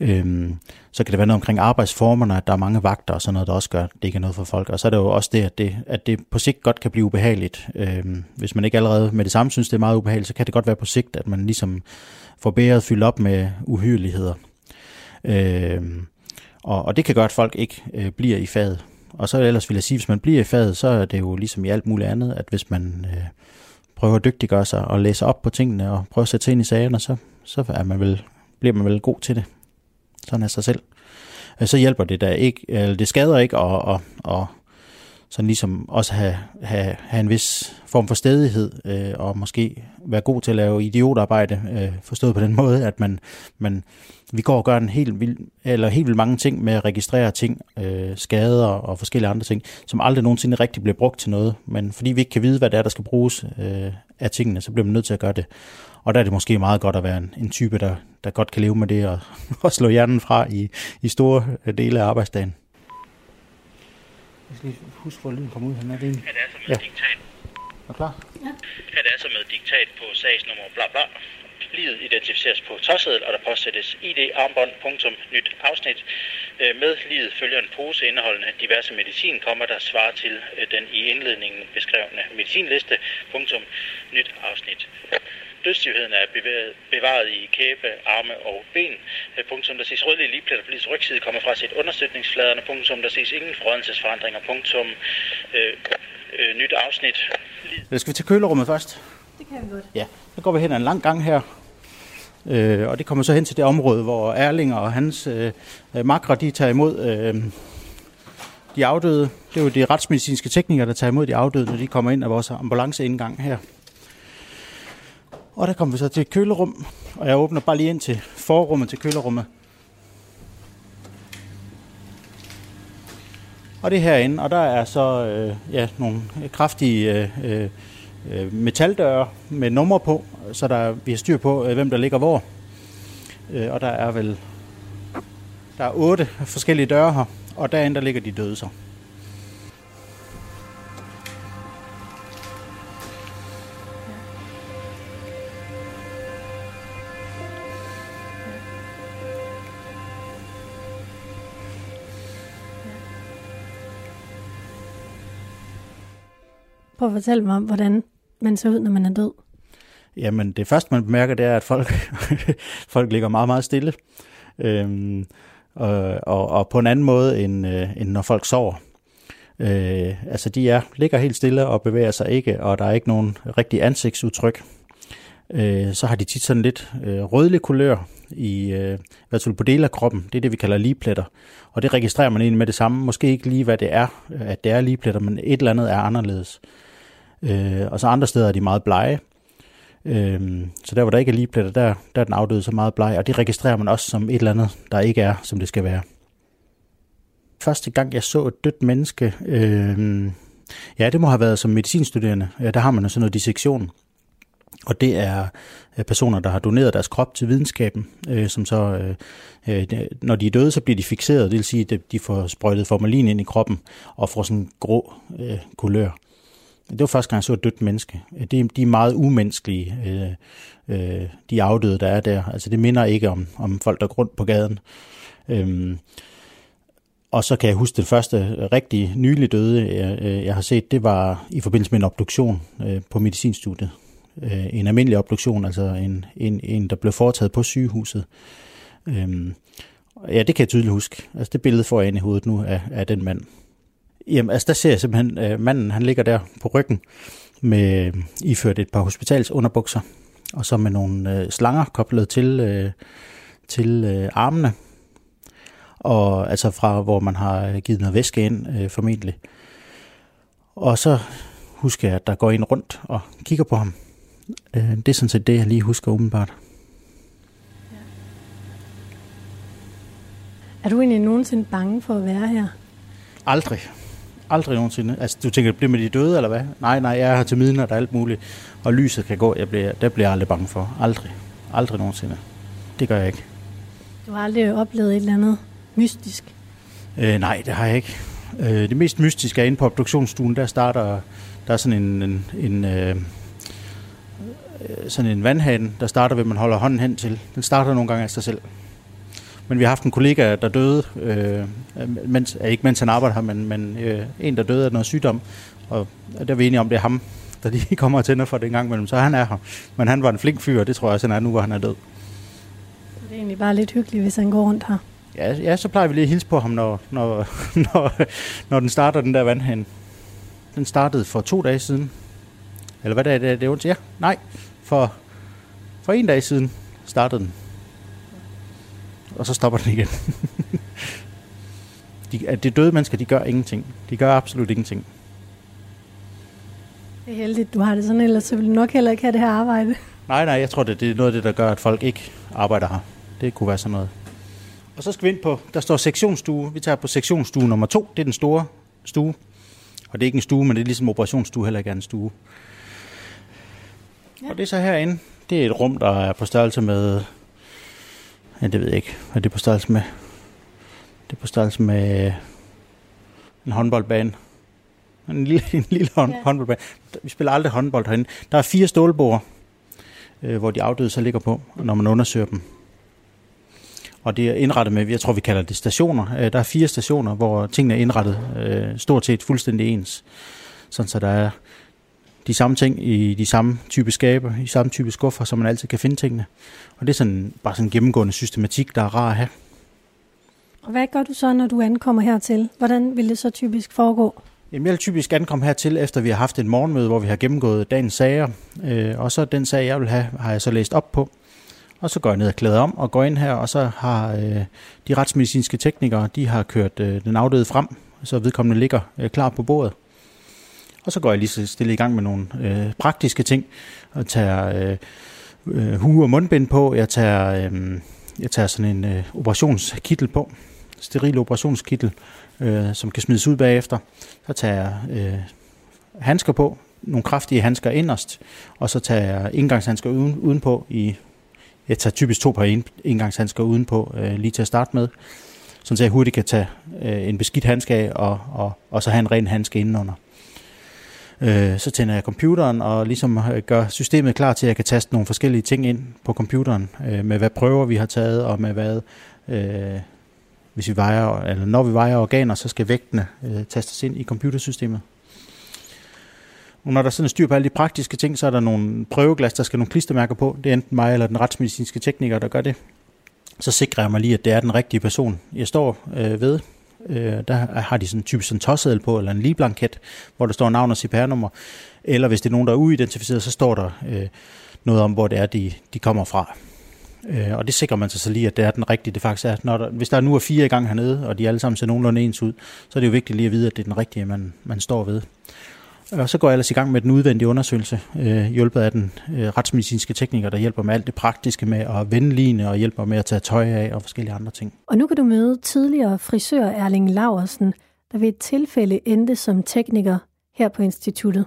Øhm, så kan det være noget omkring arbejdsformerne, at der er mange vagter og sådan noget, der også gør, at det ikke er noget for folk. Og så er det jo også det, at det, at det på sigt godt kan blive ubehageligt. Øhm, hvis man ikke allerede med det samme synes, det er meget ubehageligt, så kan det godt være på sigt, at man ligesom får bæret fyldt op med uhyreligheder. Øhm, og, og det kan gøre, at folk ikke øh, bliver i faget. Og så ellers vil jeg sige, hvis man bliver i faget, så er det jo ligesom i alt muligt andet, at hvis man øh, prøver at dygtiggøre sig og læse op på tingene og prøver at sætte sig ind i sagerne, så, så er man vel, bliver man vel god til det. Sådan af sig selv. Øh, Så hjælper det da ikke, eller det skader ikke at, at, at sådan ligesom også have, have, have en vis form for stedighed, øh, og måske være god til at lave idiotarbejde, øh, forstået på den måde, at man, man vi går og gør en helt vild, eller helt vildt mange ting med at registrere ting, øh, skader og forskellige andre ting, som aldrig nogensinde rigtig bliver brugt til noget. Men fordi vi ikke kan vide, hvad det er, der skal bruges øh, af tingene, så bliver man nødt til at gøre det. Og der er det måske meget godt at være en, en type, der, der godt kan leve med det og, og slå hjernen fra i, i store dele af arbejdsdagen. Jeg skal lige huske, hvor lyden kommer ud. Han er det en... Er det altså med ja. diktat? Er klar? Ja. Er det altså med diktat på sagsnummer bla bla. Livet identificeres på tårseddel, og der påsættes ID armbånd, punktum, nyt afsnit. Øh, med livet følger en pose indeholdende diverse medicin, kommer der svarer til øh, den i indledningen beskrevne medicinliste, punktum, nyt afsnit. Dødstivheden er bevaret i kæbe, arme og ben. Øh, punktum, der ses rødlige ligepletter på livets rygside kommer fra sit understøtningsfladerne. Punktum, der ses ingen forrådelsesforandringer. Punktum, øh, øh, nyt afsnit. Det skal vi til kølerummet først? Det kan vi godt. Ja, så går vi hen ad en lang gang her. Øh, og det kommer så hen til det område, hvor Erling og hans øh, makre, de tager imod øh, de afdøde. Det er jo de retsmedicinske teknikere, der tager imod de afdøde, når de kommer ind af vores ambulanceindgang her. Og der kommer vi så til et kølerum, og jeg åbner bare lige ind til forrummet til kølerummet. Og det er herinde, og der er så øh, ja, nogle kraftige øh, øh, øh, metaldøre med numre på, så der, vi har styr på, øh, hvem der ligger hvor. Øh, og der er vel der er otte forskellige døre her, og derinde der ligger de døde så. Prøv at fortælle mig om, hvordan man ser ud, når man er død. Jamen, det første, man bemærker, det er, at folk, folk ligger meget, meget stille. Øhm, og, og, og på en anden måde, end, øh, end når folk sover. Øh, altså, de er, ligger helt stille og bevæger sig ikke, og der er ikke nogen rigtig ansigtsudtryk. Øh, så har de tit sådan lidt øh, rødlig kulør i, øh, i hvert fald på dele af kroppen. Det er det, vi kalder ligepletter. Og det registrerer man egentlig med det samme. Måske ikke lige, hvad det er, at det er ligepletter, men et eller andet er anderledes. Øh, Øh, og så andre steder er de meget blege. Øh, så der, hvor der ikke er ligepletter, der, der er den afdøde så meget bleg, og det registrerer man også som et eller andet, der ikke er, som det skal være. Første gang, jeg så et dødt menneske, øh, ja, det må have været som medicinstuderende. Ja, der har man sådan noget dissektion. Og det er øh, personer, der har doneret deres krop til videnskaben, øh, som så, øh, øh, når de er døde, så bliver de fixeret. Det vil sige, at de får sprøjtet formalin ind i kroppen og får sådan en grå øh, kulør. Det var første gang, jeg så et dødt menneske. De, de er meget umenneskelige, øh, øh, de afdøde, der er der. Altså det minder ikke om, om folk, der går rundt på gaden. Øhm, og så kan jeg huske, det første rigtig nylig døde, jeg, øh, jeg har set, det var i forbindelse med en obduktion øh, på medicinstudiet. Øh, en almindelig obduktion, altså en, en, en, der blev foretaget på sygehuset. Øhm, ja, det kan jeg tydeligt huske. Altså det billede får jeg ind i hovedet nu af, af den mand. Jamen, altså der ser jeg simpelthen, øh, manden han ligger der på ryggen, med iført et par hospitalsunderbukser, og så med nogle øh, slanger koblet til, øh, til øh, armene, og altså fra hvor man har givet noget væske ind, øh, formentlig. Og så husker jeg, at der går en rundt og kigger på ham. Øh, det er sådan set det, jeg lige husker umiddelbart. Er du egentlig nogensinde bange for at være her? Aldrig. Aldrig nogensinde. Altså, du tænker, bliver med de døde, eller hvad? Nej, nej, jeg er her til midnat og alt muligt. Og lyset kan gå, jeg bliver, der bliver jeg aldrig bange for. Aldrig. Aldrig nogensinde. Det gør jeg ikke. Du har aldrig oplevet et eller andet mystisk? Øh, nej, det har jeg ikke. Øh, det mest mystiske er inde på obduktionsstuen. Der starter der er sådan en, en, en øh, sådan en vandhane, der starter ved, at man holder hånden hen til. Den starter nogle gange af sig selv. Men vi har haft en kollega, der døde, øh, mens, ikke mens han arbejder her, men, men øh, en, der døde af noget sygdom. Og der er vi enige om, det er ham, der lige kommer og tænder for det en gang imellem. Så han er her. Men han var en flink fyr, og det tror jeg også, han er nu, hvor han er død. Det er egentlig bare lidt hyggeligt, hvis han går rundt her. Ja, ja så plejer vi lige at hilse på ham, når, når, når, når den starter, den der vandhane. Den startede for to dage siden. Eller hvad det er det? Det er Ja, nej. For, for en dag siden startede den og så stopper den igen. de, at det døde mennesker, de gør ingenting. De gør absolut ingenting. Det er heldigt, du har det sådan, ellers så vil du nok heller ikke have det her arbejde. Nej, nej, jeg tror, det, det er noget af det, der gør, at folk ikke arbejder her. Det kunne være sådan noget. Og så skal vi ind på, der står sektionsstue. Vi tager på sektionsstue nummer to. Det er den store stue. Og det er ikke en stue, men det er ligesom operationsstue, heller ikke er en stue. Ja. Og det er så herinde. Det er et rum, der er på størrelse med... Ja, det ved jeg ikke, hvad det er på størrelse med. Det er på størrelse med en håndboldbane. En lille, en lille hånd, ja. håndboldbane. Vi spiller aldrig håndbold herinde. Der er fire stålbord, øh, hvor de afdøde så ligger på, når man undersøger dem. Og det er indrettet med, jeg tror vi kalder det stationer. Øh, der er fire stationer, hvor tingene er indrettet øh, stort set fuldstændig ens. Sådan så der er de samme ting i de samme type skabe, i samme type skuffer, så man altid kan finde tingene. Og det er sådan, bare sådan en gennemgående systematik, der er rar at have. Og hvad gør du så, når du ankommer hertil? Hvordan vil det så typisk foregå? Jamen, jeg vil typisk ankomme hertil, efter vi har haft et morgenmøde, hvor vi har gennemgået dagens sager. Øh, og så den sag, jeg vil have, har jeg så læst op på. Og så går jeg ned og klæder om og går ind her, og så har øh, de retsmedicinske teknikere, de har kørt øh, den afdøde frem, så vedkommende ligger øh, klar på bordet. Og så går jeg lige så stille i gang med nogle øh, praktiske ting, og tager øh, øh, hue og mundbind på, jeg tager, øh, jeg tager sådan en øh, operationskittel på, steril operationskittel, øh, som kan smides ud bagefter. Så tager jeg øh, handsker på, nogle kraftige handsker inderst, og så tager jeg indgangshandsker uden, udenpå i jeg tager typisk to par indgangshandsker udenpå øh, lige til at starte med, så jeg hurtigt kan tage øh, en beskidt handske af og, og, og så have en ren handske indenunder. Øh, så tænder jeg computeren og ligesom øh, gør systemet klar til, at jeg kan taste nogle forskellige ting ind på computeren, øh, med hvad prøver vi har taget, og med hvad, øh, hvis vi vejer, eller når vi vejer organer, så skal vægtene øh, tastes ind i computersystemet. Og når der sådan er styr på alle de praktiske ting, så er der nogle prøveglas, der skal nogle klistermærker på. Det er enten mig eller den retsmedicinske tekniker, der gør det. Så sikrer jeg mig lige, at det er den rigtige person, jeg står øh, ved. Øh, der har de sådan typisk en tossedel på, eller en ligeblanket, hvor der står navn og CPR-nummer. Eller hvis det er nogen, der er uidentificeret, så står der øh, noget om, hvor det er, de, de kommer fra. Øh, og det sikrer man sig så lige, at det er den rigtige, det faktisk er. Når der, hvis der nu er fire i gang hernede, og de alle sammen ser nogenlunde ens ud, så er det jo vigtigt lige at vide, at det er den rigtige, man, man står ved. Og så går jeg ellers i gang med den udvendige undersøgelse, øh, hjulpet af den øh, retsmedicinske tekniker, der hjælper med alt det praktiske med at vende line og hjælper med at tage tøj af og forskellige andre ting. Og nu kan du møde tidligere frisør Erling Laversen, der ved et tilfælde endte som tekniker her på instituttet.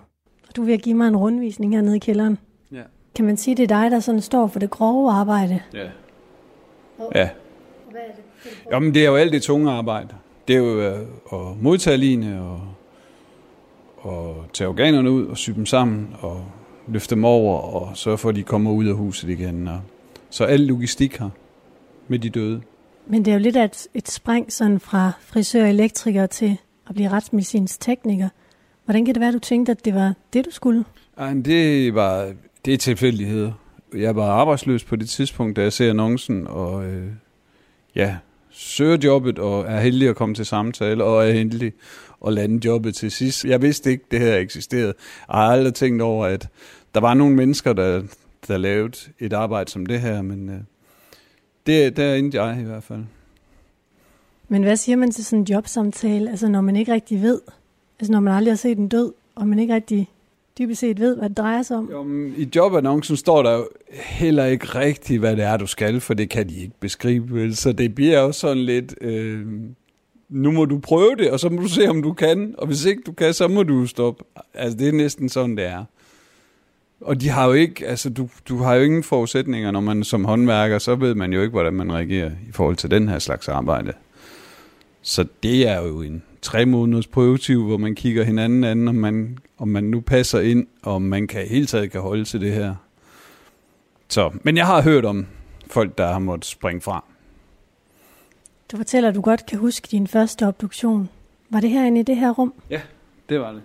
Og du vil give mig en rundvisning hernede i kælderen. Ja. Kan man sige, det er dig, der sådan står for det grove arbejde? Ja. Ja. Hvad er det? Jamen, det er jo alt det tunge arbejde. Det er jo øh, at modtage line og og tage organerne ud og sy dem sammen og løfte dem over og sørge for, at de kommer ud af huset igen. Og så al logistik her med de døde. Men det er jo lidt et, et spring sådan fra frisør og elektriker til at blive retsmedicinsk tekniker. Hvordan kan det være, at du tænkte, at det var det, du skulle? Ej, det var det er tilfældigheder. Jeg var arbejdsløs på det tidspunkt, da jeg ser annoncen, og øh, ja, søger jobbet og er heldig at komme til samtale, og er heldig at lande jobbet til sidst. Jeg vidste ikke, det her eksisterede. Jeg har aldrig tænkt over, at der var nogle mennesker, der, der lavede et arbejde som det her, men øh, det, der endte jeg i hvert fald. Men hvad siger man til sådan en jobsamtale, altså når man ikke rigtig ved, altså når man aldrig har set en død, og man ikke rigtig dybest set ved, hvad det drejer sig om? Jo, I jobannoncen står der jo heller ikke rigtigt, hvad det er, du skal, for det kan de ikke beskrive. Så det bliver jo sådan lidt, øh, nu må du prøve det, og så må du se, om du kan. Og hvis ikke du kan, så må du stoppe. Altså, det er næsten sådan, det er. Og de har jo ikke, altså, du, du har jo ingen forudsætninger, når man som håndværker, så ved man jo ikke, hvordan man reagerer i forhold til den her slags arbejde. Så det er jo en tre måneders prøvetiv, hvor man kigger hinanden an, om man, om man nu passer ind, og om man kan hele taget kan holde til det her. Så, men jeg har hørt om folk, der har måttet springe fra. Du fortæller, at du godt kan huske din første obduktion. Var det herinde i det her rum? Ja, det var det.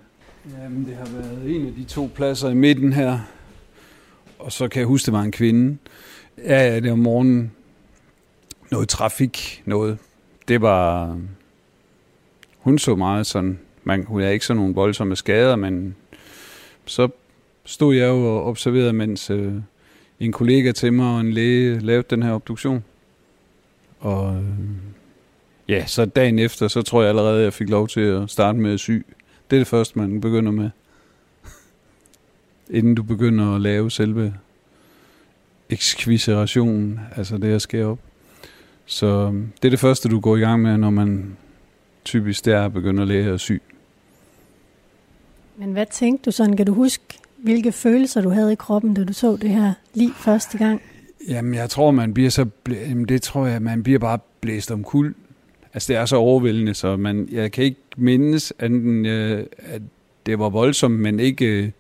Jamen, det har været en af de to pladser i midten her. Og så kan jeg huske, det var en kvinde. Ja, ja, det var morgenen. Noget trafik, noget. Det var... Hun så meget sådan... Man, hun havde ikke sådan nogle voldsomme skader, men så stod jeg jo og observerede, mens øh, en kollega til mig og en læge lavede den her obduktion. Og øh, ja, så dagen efter, så tror jeg allerede, at jeg fik lov til at starte med at sy. Det er det første, man begynder med. inden du begynder at lave selve ekskviserationen, altså det at skære op. Så øhm, det er det første, du går i gang med, når man typisk der begynder at lære at sy. Men hvad tænkte du sådan? Kan du huske, hvilke følelser du havde i kroppen, da du så det her lige første gang? Jamen, jeg tror, man bliver så... Blæ- Jamen, det tror jeg, man bliver bare blæst om kul. Altså, det er så overvældende, så man, jeg kan ikke mindes, anden, øh, at det var voldsomt, men ikke øh,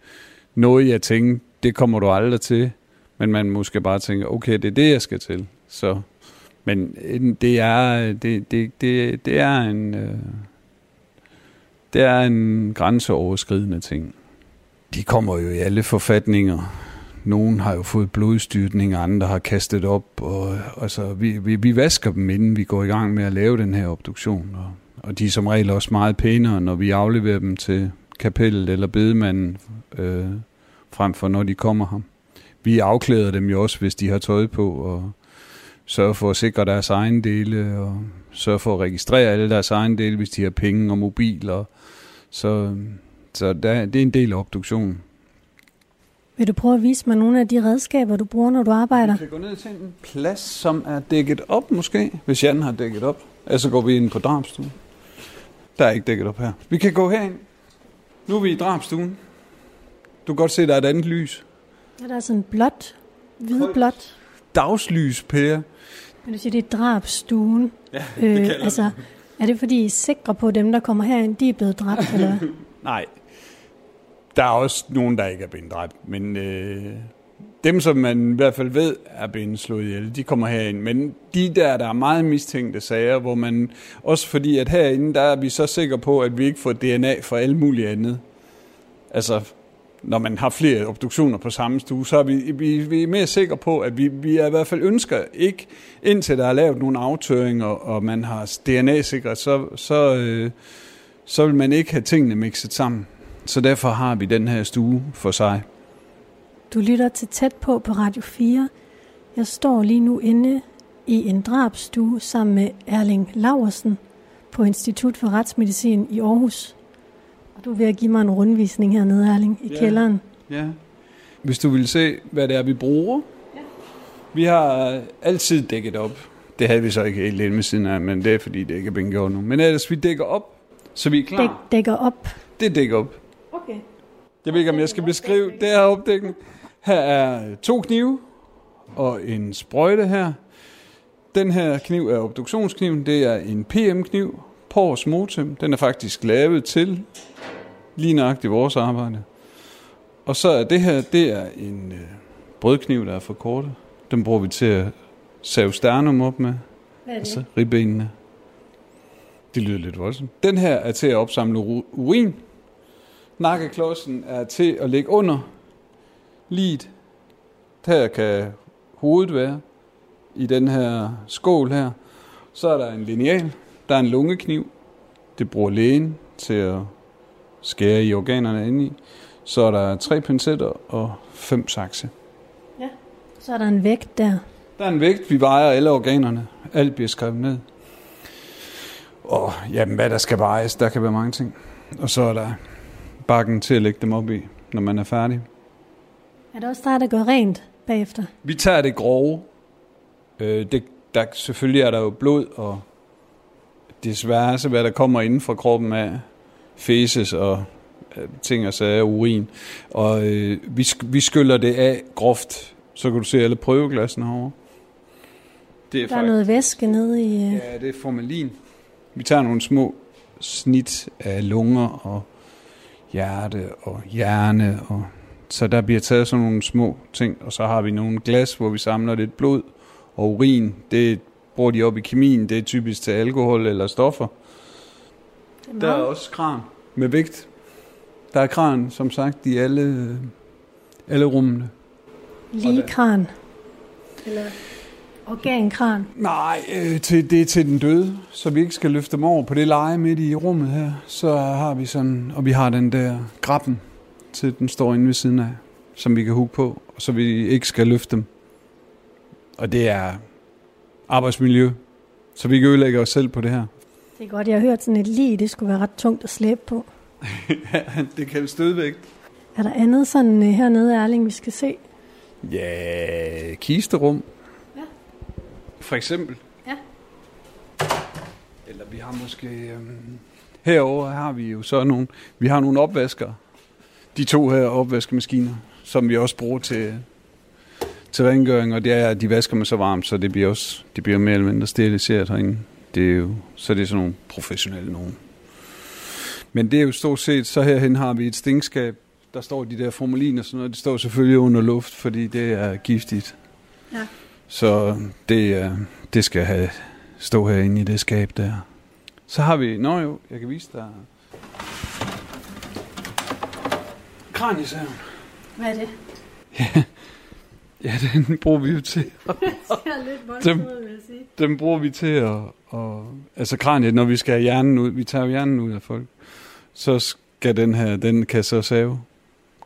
noget, jeg tænkte, det kommer du aldrig til. Men man måske bare tænker, okay, det er det, jeg skal til. Så, men øh, det er, det, det, det, det er en... Øh, det er en grænseoverskridende ting. De kommer jo i alle forfatninger. Nogen har jo fået blodstyrtning, andre har kastet op. Og, altså, vi, vi, vi vasker dem, inden vi går i gang med at lave den her obduktion. Og, og de er som regel også meget pænere, når vi afleverer dem til kapellet eller bedemanden, øh, frem for når de kommer her. Vi afklæder dem jo også, hvis de har tøj på, og sørger for at sikre deres egen dele, og sørger for at registrere alle deres egen dele, hvis de har penge og mobiler. Så, så der, det er en del af obduktionen. Vil du prøve at vise mig nogle af de redskaber, du bruger, når du arbejder? Vi kan gå ned til en plads, som er dækket op måske, hvis Jan har dækket op. Ellers så går vi ind på drabstuen. Der er ikke dækket op her. Vi kan gå herind. Nu er vi i drabstuen. Du kan godt se, der er et andet lys. Ja, der er sådan blåt, hvidblåt. Dagslys, Per. Men du siger, det er drabstuen. Ja, Øh, altså, er det fordi, I er sikre på, at dem, der kommer herind, de er blevet dræbt? Eller? Nej. Der er også nogen, der ikke er blevet dræbt, men øh, dem, som man i hvert fald ved er blevet slået ihjel, de kommer herind. Men de der, der er meget mistænkte sager, hvor man, også fordi at herinde, der er vi så sikre på, at vi ikke får DNA for alle mulige andet. Altså, når man har flere obduktioner på samme stue, så er vi, vi, vi er mere sikre på, at vi, vi er i hvert fald ønsker ikke, indtil der er lavet nogle aftøringer, og man har DNA-sikret, så, så, øh, så vil man ikke have tingene mixet sammen. Så derfor har vi den her stue for sig. Du lytter til tæt på på Radio 4. Jeg står lige nu inde i en drabstue sammen med Erling Laversen på Institut for Retsmedicin i Aarhus. Og du er ved at give mig en rundvisning hernede, Erling, i Ja. kælderen. Ja. Hvis du vil se, hvad det er, vi bruger. Ja. Vi har altid dækket op. Det havde vi så ikke helt inde med siden af, men det er fordi, det ikke er blevet gjort nu. Men ellers, vi dækker op, så vi er klar. Dæk, dækker op. Det dækker op. Jeg ved ikke, om jeg skal beskrive. Det her opdækning. Her er to knive og en sprøjte her. Den her kniv er obduktionskniven. Det er en PM-kniv. Pors Motem. Den er faktisk lavet til lige nøjagtigt vores arbejde. Og så er det her, det er en øh, brødkniv, der er for korte. Den bruger vi til at save sternum op med. Hvad er det? Altså ribbenene. Det lyder lidt voldsomt. Den her er til at opsamle urin. Nakkeklodsen er til at lægge under liget. Her kan hovedet være i den her skål her. Så er der en lineal. Der er en lungekniv. Det bruger lægen til at skære i organerne inde i. Så er der tre pincetter og fem sakse. Så er der en vægt der. Der er en vægt, vi vejer alle organerne. Alt bliver skrevet ned. Og jamen, hvad der skal vejes, der kan være mange ting. Og så er der bakken til at lægge dem op i, når man er færdig. Er det også dig, der gør rent bagefter? Vi tager det grove. Øh, det, der, selvfølgelig er der jo blod, og desværre så hvad der kommer inden for kroppen af fæses og øh, ting og sager, urin. Og øh, vi, vi skyller det af groft. Så kan du se alle prøveglassene herovre. Det er Der er noget væske nede i... øh, Ja, det er formalin. Vi tager nogle små snit af lunger og hjerte og hjerne. Og så der bliver taget sådan nogle små ting, og så har vi nogle glas, hvor vi samler lidt blod og urin. Det bruger de op i kemien. Det er typisk til alkohol eller stoffer. er Der er også kran med vægt. Der er kran, som sagt, i alle, alle rummene. Lige kran. Eller organkran. Nej, øh, til, det er til den døde, så vi ikke skal løfte dem over på det leje midt i rummet her. Så har vi sådan, og vi har den der grappen, til den står inde ved siden af, som vi kan hugge på, så vi ikke skal løfte dem. Og det er arbejdsmiljø, så vi ikke ødelægger os selv på det her. Det er godt, jeg har hørt sådan et lige, det skulle være ret tungt at slæbe på. det kan stødvægt. Er der andet sådan øh, hernede, Erling, vi skal se? Ja, kisterum. For eksempel. Ja. Eller vi har måske... Øhm, herover har vi jo så nogle... Vi har nogle opvasker. De to her opvaskemaskiner, som vi også bruger til, til rengøring, og det er, at de vasker med så varmt, så det bliver også det bliver mere eller mindre steriliseret herinde. Det er jo, så det er sådan nogle professionelle nogen. Men det er jo stort set, så herhen har vi et stinkskab, der står de der formaliner og sådan noget, det står selvfølgelig under luft, fordi det er giftigt. Ja. Så det, er, det skal have stå herinde i det skab der. Så har vi, nå jo, jeg kan vise dig. Kraniesaven. Hvad er det? Ja, den bruger vi jo til. Det ser lidt voldsomt ud, vil jeg sige. Den bruger vi til at, at altså kraniet, når vi skal have hjernen ud, vi tager hjernen ud af folk, så skal den her, den kan så save.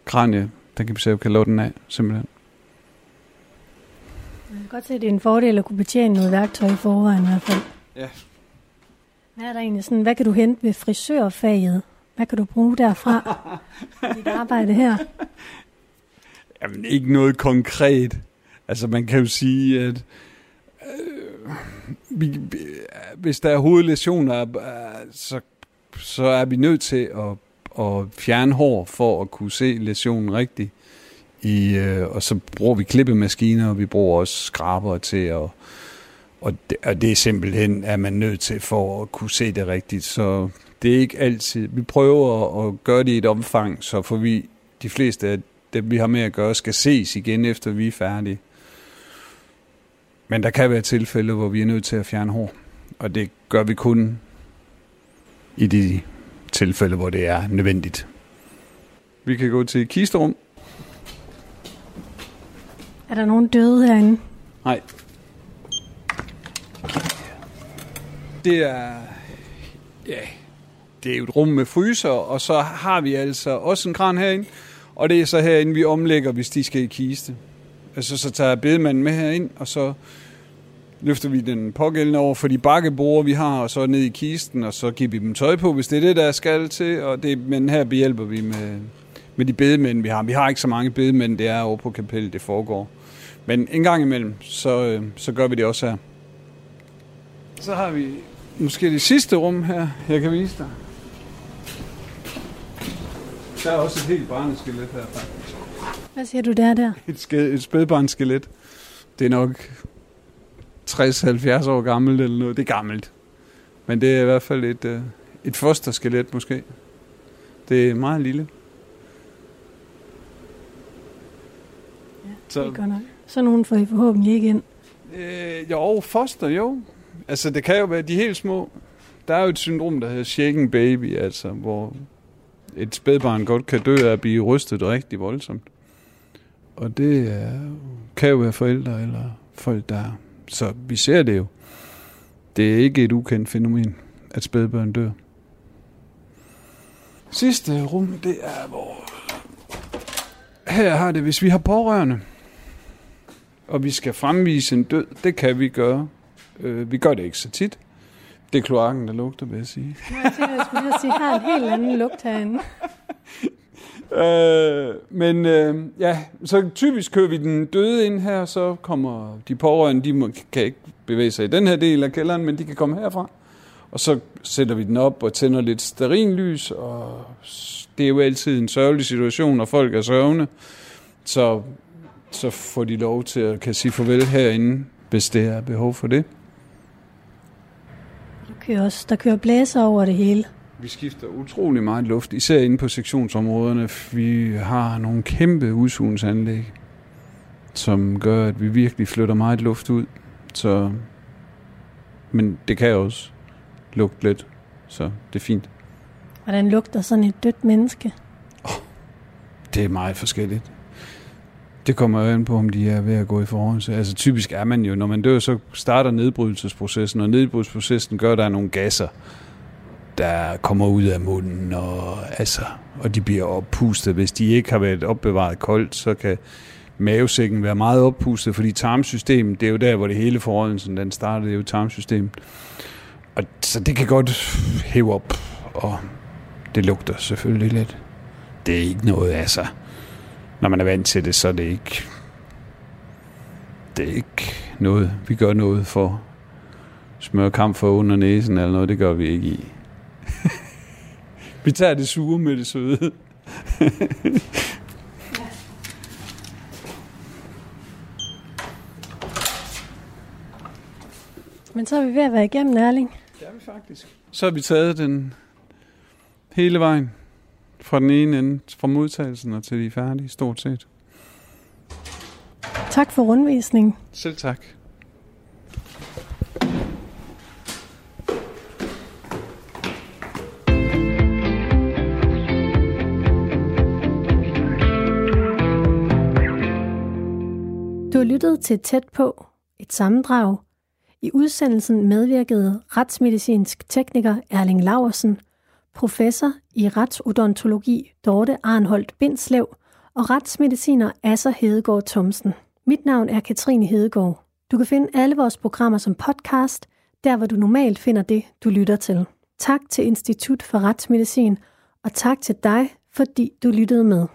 Kranie, den kan vi save, den af, simpelthen. Jeg kan godt se, at det er en fordel at kunne betjene noget værktøj i forvejen i hvert fald. Ja. Hvad er der egentlig sådan, hvad kan du hente ved frisørfaget? Hvad kan du bruge derfra i dit arbejde her? Jamen, ikke noget konkret. Altså, man kan jo sige, at øh, vi, vi- hvis der er hovedlæsioner, øh, så, så er vi nødt til at, at fjerne hår for at kunne se læsionen rigtigt. I, øh, og så bruger vi klippemaskiner, og vi bruger også skraber til at og det, og det er simpelthen, at man nødt til for at kunne se det rigtigt. Så det er ikke altid. Vi prøver at gøre det i et omfang, så for vi, de fleste af dem, vi har med at gøre, skal ses igen, efter vi er færdige. Men der kan være tilfælde, hvor vi er nødt til at fjerne hår. Og det gør vi kun i de tilfælde, hvor det er nødvendigt. Vi kan gå til kisterum. Er der nogen døde herinde? Nej. Det er... Ja, det er jo et rum med fryser, og så har vi altså også en kran herinde. Og det er så herinde, vi omlægger, hvis de skal i kiste. Altså, så tager bedemanden med herind, og så løfter vi den pågældende over for de bakkebord, vi har, og så ned i kisten, og så giver vi dem tøj på, hvis det er det, der skal til. Og det, men her behjælper vi med, med de bedemænd, vi har. Vi har ikke så mange bedemænd, det er over på kapellet, det foregår. Men en gang imellem, så, øh, så gør vi det også her. Så har vi måske det sidste rum her, jeg kan vise dig. Der er også et helt barneskelet her, faktisk. Hvad siger du der der? Et, sked, et spædbarnskelet. Det er nok 60-70 år gammelt eller noget. Det er gammelt. Men det er i hvert fald et, øh, et fosterskelet måske. Det er meget lille. Så- Det er. Så nogen får I forhåbentlig ikke ind. Øh, jo, foster, jo. Altså, det kan jo være de helt små. Der er jo et syndrom, der hedder shaken baby, altså, hvor et spædbarn godt kan dø af at blive rystet rigtig voldsomt. Og det er, kan jo være forældre eller folk, der... Så vi ser det jo. Det er ikke et ukendt fænomen, at spædbørn dør. Sidste rum, det er, hvor... Her har det, hvis vi har pårørende, og vi skal fremvise en død, det kan vi gøre. Øh, vi gør det ikke så tit. Det er kloakken, der lugter, vil jeg sige. Nå, jeg tænker, jeg skulle sige, har en helt anden lugt herinde. Øh, men øh, ja, så typisk kører vi den døde ind her, så kommer de pårørende, de må, kan ikke bevæge sig i den her del af kælderen, men de kan komme herfra. Og så sætter vi den op og tænder lidt sterinlys, og det er jo altid en sørgelig situation, når folk er sørgende. Så, så får de lov til at kan sige farvel herinde, hvis det er behov for det. Der kører, også, der kører blæser over det hele. Vi skifter utrolig meget luft, især inde på sektionsområderne. Vi har nogle kæmpe udsugningsanlæg, som gør, at vi virkelig flytter meget luft ud. Så, men det kan også lugte lidt, så det er fint. Hvordan lugter sådan et dødt menneske? Det er meget forskelligt. Det kommer jo an på, om de er ved at gå i forhold. Altså typisk er man jo, når man dør, så starter nedbrydelsesprocessen, og nedbrydelsesprocessen gør, at der er nogle gasser, der kommer ud af munden, og, altså, og de bliver oppustet. Hvis de ikke har været opbevaret koldt, så kan mavesækken være meget oppustet, fordi tarmsystemet, det er jo der, hvor det hele forrådelsen, den starter, det er jo tarmsystemet. Og så det kan godt hæve op, og det lugter selvfølgelig lidt. det er ikke noget, altså. Når man er vant til det, så er det ikke... Det er ikke noget, vi gør noget for smøre kamp for under næsen eller noget, det gør vi ikke i. vi tager det sure med det søde. Men så er vi ved at være igennem, Erling. Det er vi faktisk. Så har vi taget den hele vejen fra den ene ende, fra modtagelsen og til de er færdige, stort set. Tak for rundvisningen. Selv tak. Du har lyttet til Tæt på, et sammendrag. I udsendelsen medvirkede retsmedicinsk tekniker Erling Laversen, professor i retsodontologi Dorte Arnholdt Bindslev og retsmediciner Asser Hedegaard Thomsen. Mit navn er Katrine Hedegaard. Du kan finde alle vores programmer som podcast, der hvor du normalt finder det, du lytter til. Tak til Institut for Retsmedicin, og tak til dig, fordi du lyttede med.